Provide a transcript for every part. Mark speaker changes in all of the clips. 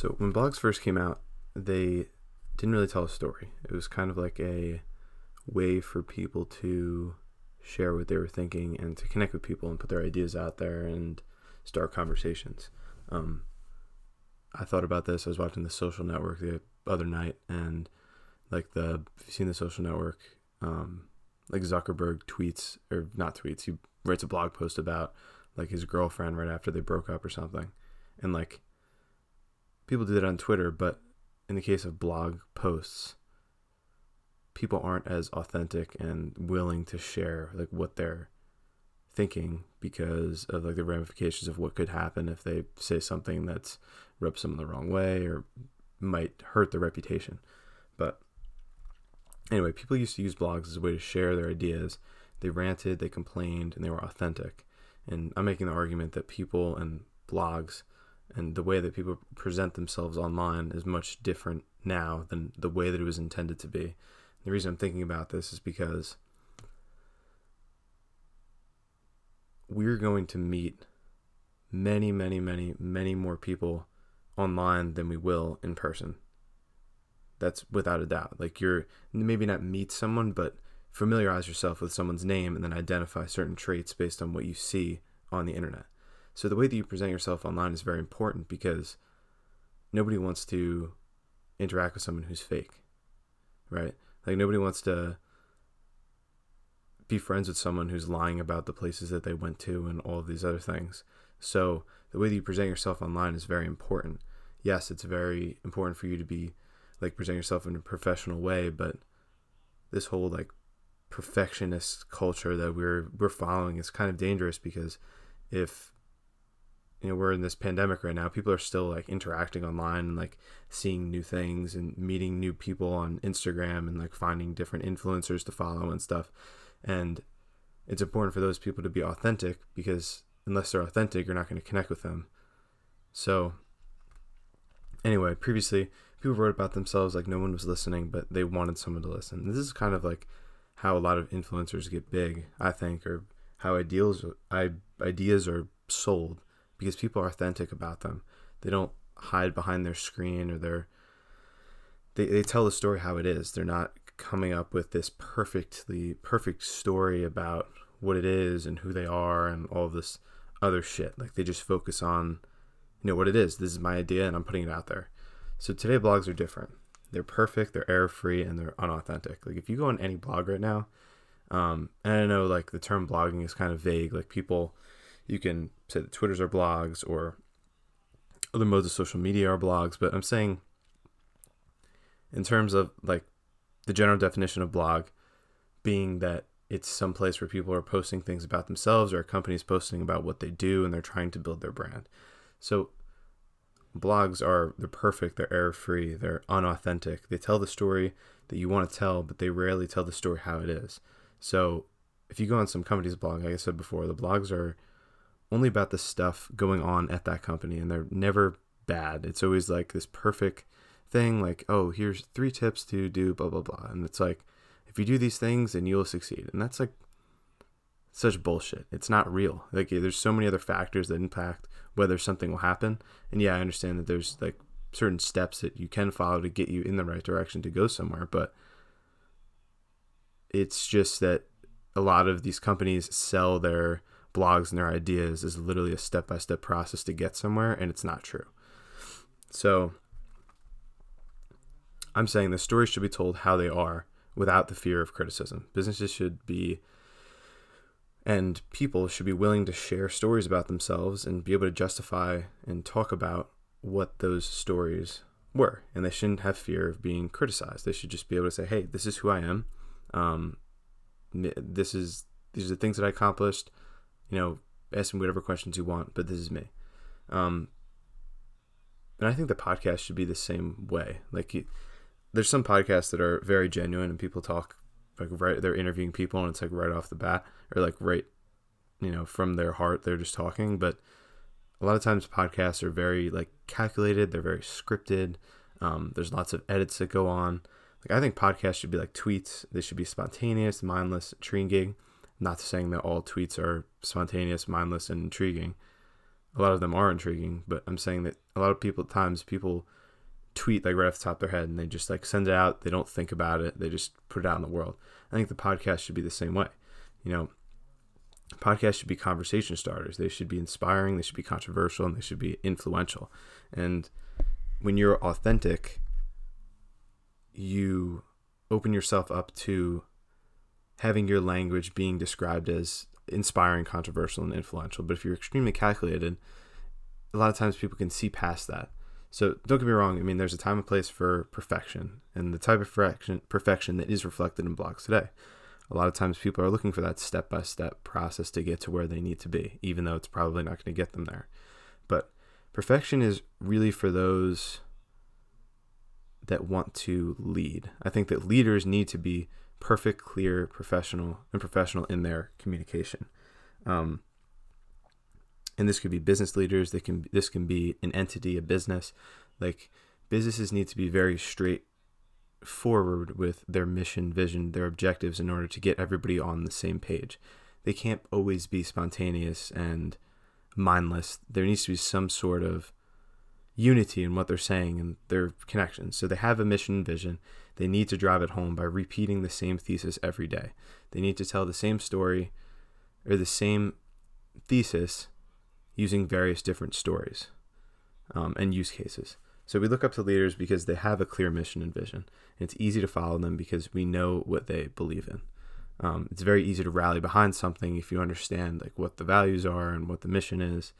Speaker 1: So when blogs first came out, they didn't really tell a story. It was kind of like a way for people to share what they were thinking and to connect with people and put their ideas out there and start conversations. Um, I thought about this. I was watching the Social Network the other night, and like the, you've seen the Social Network, um, like Zuckerberg tweets or not tweets, he writes a blog post about like his girlfriend right after they broke up or something, and like people do that on Twitter, but in the case of blog posts, people aren't as authentic and willing to share like what they're thinking because of like the ramifications of what could happen if they say something that's rubs someone the wrong way or might hurt their reputation. But anyway, people used to use blogs as a way to share their ideas. They ranted, they complained, and they were authentic. And I'm making the argument that people and blogs and the way that people present themselves online is much different now than the way that it was intended to be. The reason I'm thinking about this is because we're going to meet many, many, many, many more people online than we will in person. That's without a doubt. Like you're maybe not meet someone, but familiarize yourself with someone's name and then identify certain traits based on what you see on the internet. So the way that you present yourself online is very important because nobody wants to interact with someone who's fake, right? Like nobody wants to be friends with someone who's lying about the places that they went to and all of these other things. So the way that you present yourself online is very important. Yes, it's very important for you to be like present yourself in a professional way, but this whole like perfectionist culture that we're we're following is kind of dangerous because if you know we're in this pandemic right now people are still like interacting online and like seeing new things and meeting new people on instagram and like finding different influencers to follow and stuff. And it's important for those people to be authentic because unless they're authentic you're not going to connect with them. So anyway previously people wrote about themselves like no one was listening but they wanted someone to listen. This is kind of like how a lot of influencers get big i think or how ideals ideas are sold because people are authentic about them. They don't hide behind their screen or their they, they tell the story how it is. They're not coming up with this perfectly perfect story about what it is and who they are and all this other shit. Like they just focus on you know what it is. This is my idea and I'm putting it out there. So today blogs are different. They're perfect, they're error free, and they're unauthentic. Like if you go on any blog right now, um, and I know like the term blogging is kind of vague. Like people you can say that Twitters are blogs or other modes of social media are blogs, but I'm saying in terms of like the general definition of blog being that it's some place where people are posting things about themselves or a company's posting about what they do and they're trying to build their brand. So blogs are they're perfect, they're error free, they're unauthentic. They tell the story that you want to tell, but they rarely tell the story how it is. So if you go on some company's blog, like I said before, the blogs are only about the stuff going on at that company and they're never bad. It's always like this perfect thing like, oh, here's three tips to do blah blah blah. And it's like if you do these things then you'll succeed. And that's like such bullshit. It's not real. Like there's so many other factors that impact whether something will happen. And yeah, I understand that there's like certain steps that you can follow to get you in the right direction to go somewhere, but it's just that a lot of these companies sell their blogs and their ideas is literally a step by step process to get somewhere, and it's not true. So I'm saying the stories should be told how they are without the fear of criticism. Businesses should be and people should be willing to share stories about themselves and be able to justify and talk about what those stories were. And they shouldn't have fear of being criticized. They should just be able to say, hey, this is who I am. Um, this is these are the things that I accomplished you know, ask me whatever questions you want, but this is me. Um, and I think the podcast should be the same way. Like, you, there's some podcasts that are very genuine and people talk like right, they're interviewing people and it's like right off the bat or like right, you know, from their heart, they're just talking. But a lot of times podcasts are very like calculated, they're very scripted. Um, there's lots of edits that go on. Like, I think podcasts should be like tweets, they should be spontaneous, mindless, intriguing. Not saying that all tweets are spontaneous, mindless, and intriguing, a lot of them are intriguing, but I'm saying that a lot of people at times people tweet like right off the top of their head and they just like send it out. They don't think about it. They just put it out in the world. I think the podcast should be the same way. You know, podcasts should be conversation starters. They should be inspiring, they should be controversial, and they should be influential. And when you're authentic, you open yourself up to having your language being described as inspiring, controversial, and influential. But if you're extremely calculated, a lot of times people can see past that. So don't get me wrong. I mean, there's a time and place for perfection, and the type of perfection, perfection that is reflected in blogs today. A lot of times people are looking for that step by step process to get to where they need to be, even though it's probably not going to get them there. But perfection is really for those that want to lead. I think that leaders need to be perfect, clear, professional, and professional in their communication. Um, and this could be business leaders. They can this can be an entity, a business. Like businesses need to be very straight forward with their mission, vision, their objectives in order to get everybody on the same page. They can't always be spontaneous and mindless. There needs to be some sort of unity in what they're saying and their connections. So they have a mission and vision. They need to drive it home by repeating the same thesis every day. They need to tell the same story or the same thesis using various different stories um, and use cases. So we look up to leaders because they have a clear mission and vision. And it's easy to follow them because we know what they believe in. Um, it's very easy to rally behind something if you understand like what the values are and what the mission is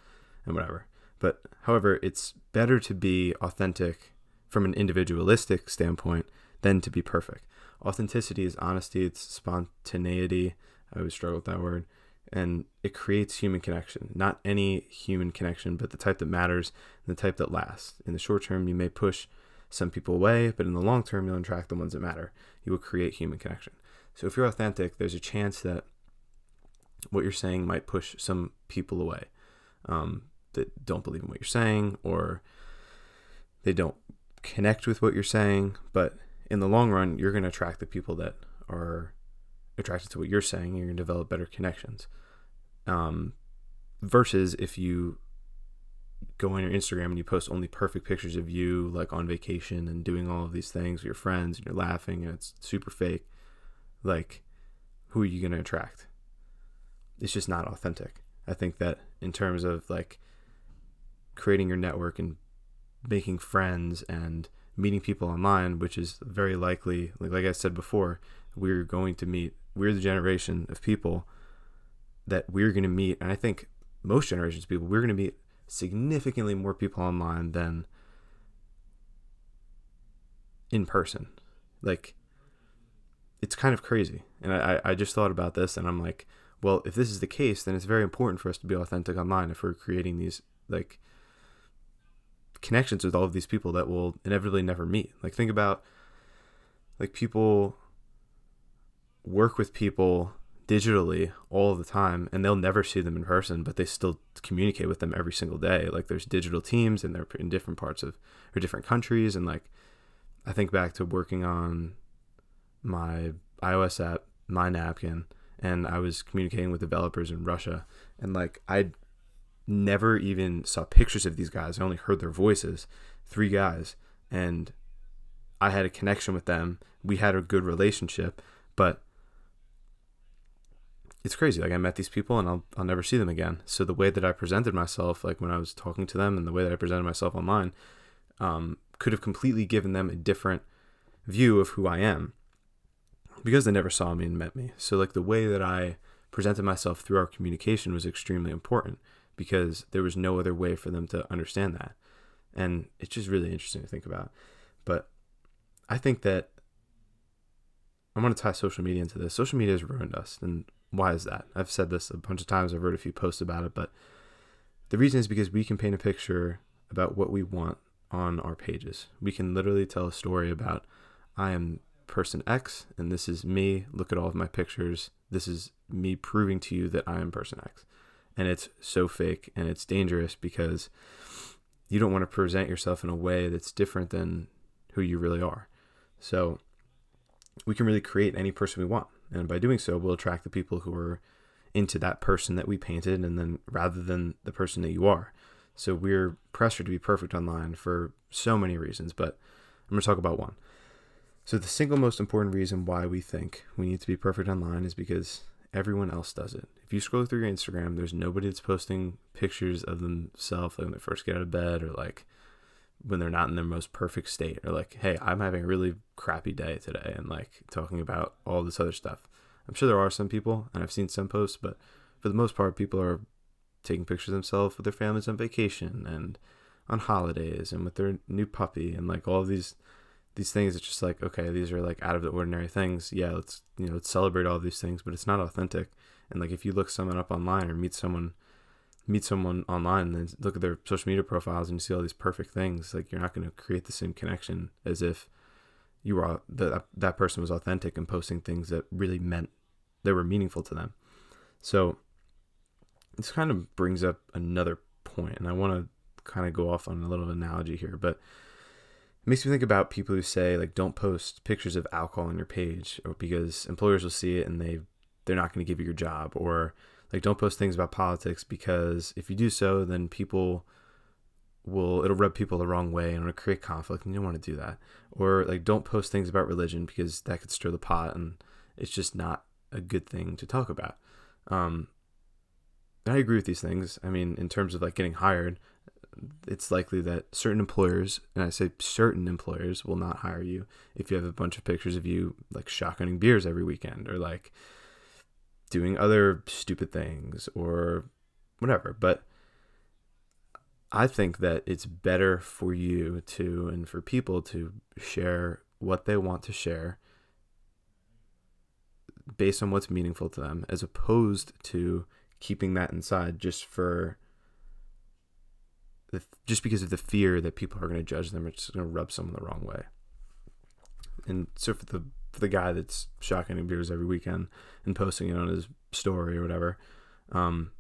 Speaker 1: and whatever. But however, it's better to be authentic from an individualistic standpoint than to be perfect. Authenticity is honesty, it's spontaneity. I always struggle with that word and it creates human connection. Not any human connection, but the type that matters and the type that lasts. In the short term, you may push some people away, but in the long term, you'll attract the ones that matter. You will create human connection. So if you're authentic, there's a chance that what you're saying might push some people away um, that don't believe in what you're saying or they don't connect with what you're saying. But in the long run, you're going to attract the people that are attracted to what you're saying. You're going to develop better connections. Um, versus if you go on your Instagram and you post only perfect pictures of you, like on vacation and doing all of these things with your friends, and you're laughing and it's super fake, like, who are you going to attract? It's just not authentic. I think that in terms of like creating your network and making friends and meeting people online, which is very likely, like, like I said before, we're going to meet, we're the generation of people that we're going to meet, and I think most generations of people, we're going to meet significantly more people online than in person. Like, it's kind of crazy. And I, I just thought about this and I'm like, well, if this is the case, then it's very important for us to be authentic online if we're creating these, like, connections with all of these people that will inevitably never meet. Like, think about, like, people work with people digitally all the time and they'll never see them in person but they still communicate with them every single day like there's digital teams and they're in different parts of or different countries and like i think back to working on my ios app my napkin and i was communicating with developers in russia and like i never even saw pictures of these guys i only heard their voices three guys and i had a connection with them we had a good relationship but it's crazy. Like I met these people and I'll I'll never see them again. So the way that I presented myself, like when I was talking to them, and the way that I presented myself online, um, could have completely given them a different view of who I am because they never saw me and met me. So like the way that I presented myself through our communication was extremely important because there was no other way for them to understand that. And it's just really interesting to think about. But I think that I want to tie social media into this. Social media has ruined us, and why is that? I've said this a bunch of times. I've wrote a few posts about it, but the reason is because we can paint a picture about what we want on our pages. We can literally tell a story about I am person X and this is me. Look at all of my pictures. This is me proving to you that I am person X. And it's so fake and it's dangerous because you don't want to present yourself in a way that's different than who you really are. So we can really create any person we want. And by doing so, we'll attract the people who are into that person that we painted and then rather than the person that you are. So we're pressured to be perfect online for so many reasons, but I'm going to talk about one. So the single most important reason why we think we need to be perfect online is because everyone else does it. If you scroll through your Instagram, there's nobody that's posting pictures of themselves like when they first get out of bed or like when they're not in their most perfect state or like, hey, I'm having a really crappy day today and like talking about all this other stuff. I'm sure there are some people and I've seen some posts, but for the most part, people are taking pictures of themselves with their families on vacation and on holidays and with their new puppy and like all these these things it's just like okay these are like out of the ordinary things. Yeah let's you know let's celebrate all these things but it's not authentic. And like if you look someone up online or meet someone meet someone online and look at their social media profiles and you see all these perfect things like you're not going to create the same connection as if you were that that person was authentic and posting things that really meant that were meaningful to them. So this kind of brings up another point and i want to kind of go off on a little analogy here but it makes me think about people who say like don't post pictures of alcohol on your page because employers will see it and they they're not going to give you your job or like don't post things about politics because if you do so then people will it'll rub people the wrong way and it'll create conflict and you don't want to do that or like don't post things about religion because that could stir the pot and it's just not a good thing to talk about um I agree with these things. I mean, in terms of like getting hired, it's likely that certain employers, and I say certain employers, will not hire you if you have a bunch of pictures of you like shotgunning beers every weekend or like doing other stupid things or whatever. But I think that it's better for you to and for people to share what they want to share based on what's meaningful to them as opposed to keeping that inside just for just because of the fear that people are going to judge them just going to rub someone the wrong way. And so for the for the guy that's shotgunning beers every weekend and posting it on his story or whatever, um,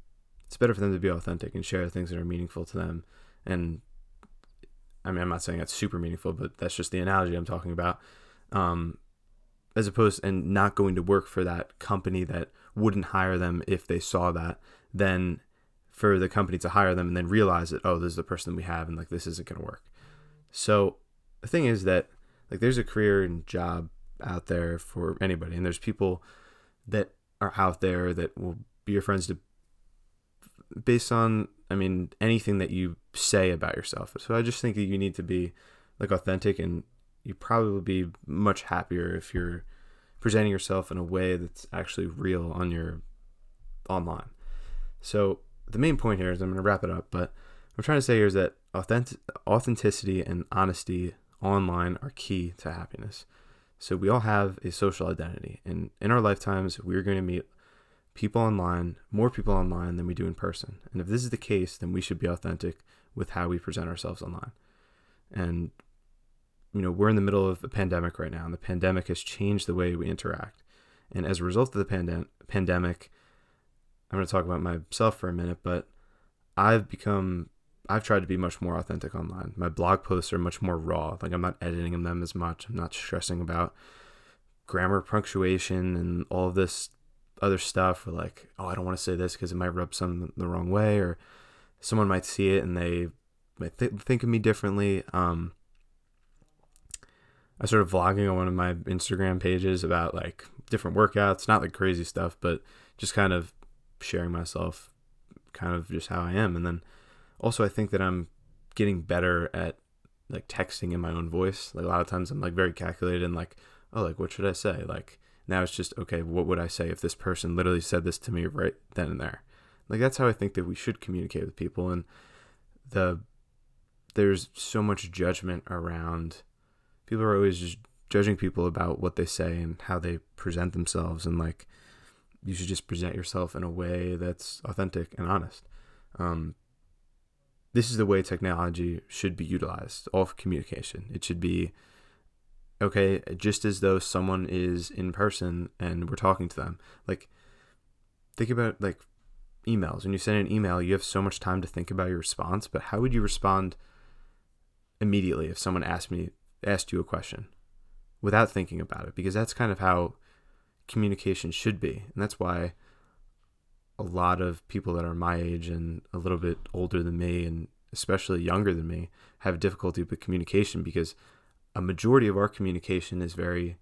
Speaker 1: it's better for them to be authentic and share things that are meaningful to them. And I mean, I'm not saying that's super meaningful, but that's just the analogy I'm talking about. Um, as opposed and not going to work for that company that wouldn't hire them if they saw that, then for the company to hire them and then realize that oh this is the person we have and like this isn't going to work. So the thing is that like there's a career and job out there for anybody and there's people that are out there that will be your friends to based on i mean anything that you say about yourself. So i just think that you need to be like authentic and you probably will be much happier if you're presenting yourself in a way that's actually real on your online. So the main point here is I'm going to wrap it up, but I'm trying to say here is that authentic, authenticity and honesty online are key to happiness. So we all have a social identity, and in our lifetimes, we're going to meet people online, more people online than we do in person. And if this is the case, then we should be authentic with how we present ourselves online. And you know, we're in the middle of a pandemic right now, and the pandemic has changed the way we interact. And as a result of the pandem- pandemic, I'm going to talk about myself for a minute, but I've become I've tried to be much more authentic online. My blog posts are much more raw. Like I'm not editing them as much. I'm not stressing about grammar, punctuation, and all of this other stuff. Or like, oh, I don't want to say this because it might rub some the wrong way, or someone might see it and they might th- think of me differently. Um, I started vlogging on one of my Instagram pages about like different workouts, not like crazy stuff, but just kind of sharing myself kind of just how I am. And then also I think that I'm getting better at like texting in my own voice. Like a lot of times I'm like very calculated and like, oh, like what should I say? Like now it's just okay, what would I say if this person literally said this to me right then and there? Like that's how I think that we should communicate with people and the there's so much judgment around people are always just judging people about what they say and how they present themselves and like you should just present yourself in a way that's authentic and honest. Um, this is the way technology should be utilized, all communication. It should be okay, just as though someone is in person and we're talking to them. Like, think about like emails. When you send an email, you have so much time to think about your response. But how would you respond immediately if someone asked me asked you a question without thinking about it? Because that's kind of how communication should be. And that's why a lot of people that are my age and a little bit older than me and especially younger than me have difficulty with communication because a majority of our communication is very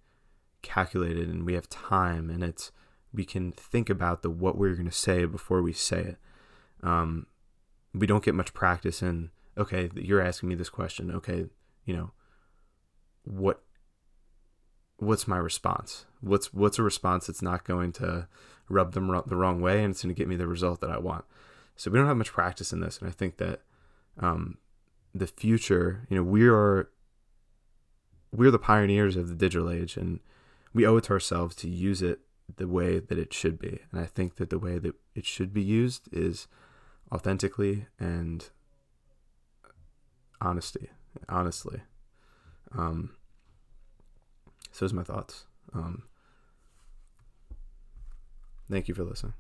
Speaker 1: calculated and we have time and it's we can think about the what we're going to say before we say it um, we don't get much practice in okay you're asking me this question okay you know what what's my response? What's what's a response that's not going to rub them the wrong way and it's going to get me the result that i want? So we don't have much practice in this and i think that um, the future you know we are we're the pioneers of the digital age and we owe it to ourselves to use it the way that it should be. And i think that the way that it should be used is authentically and honesty honestly. Um, so those are my thoughts. Um, thank you for listening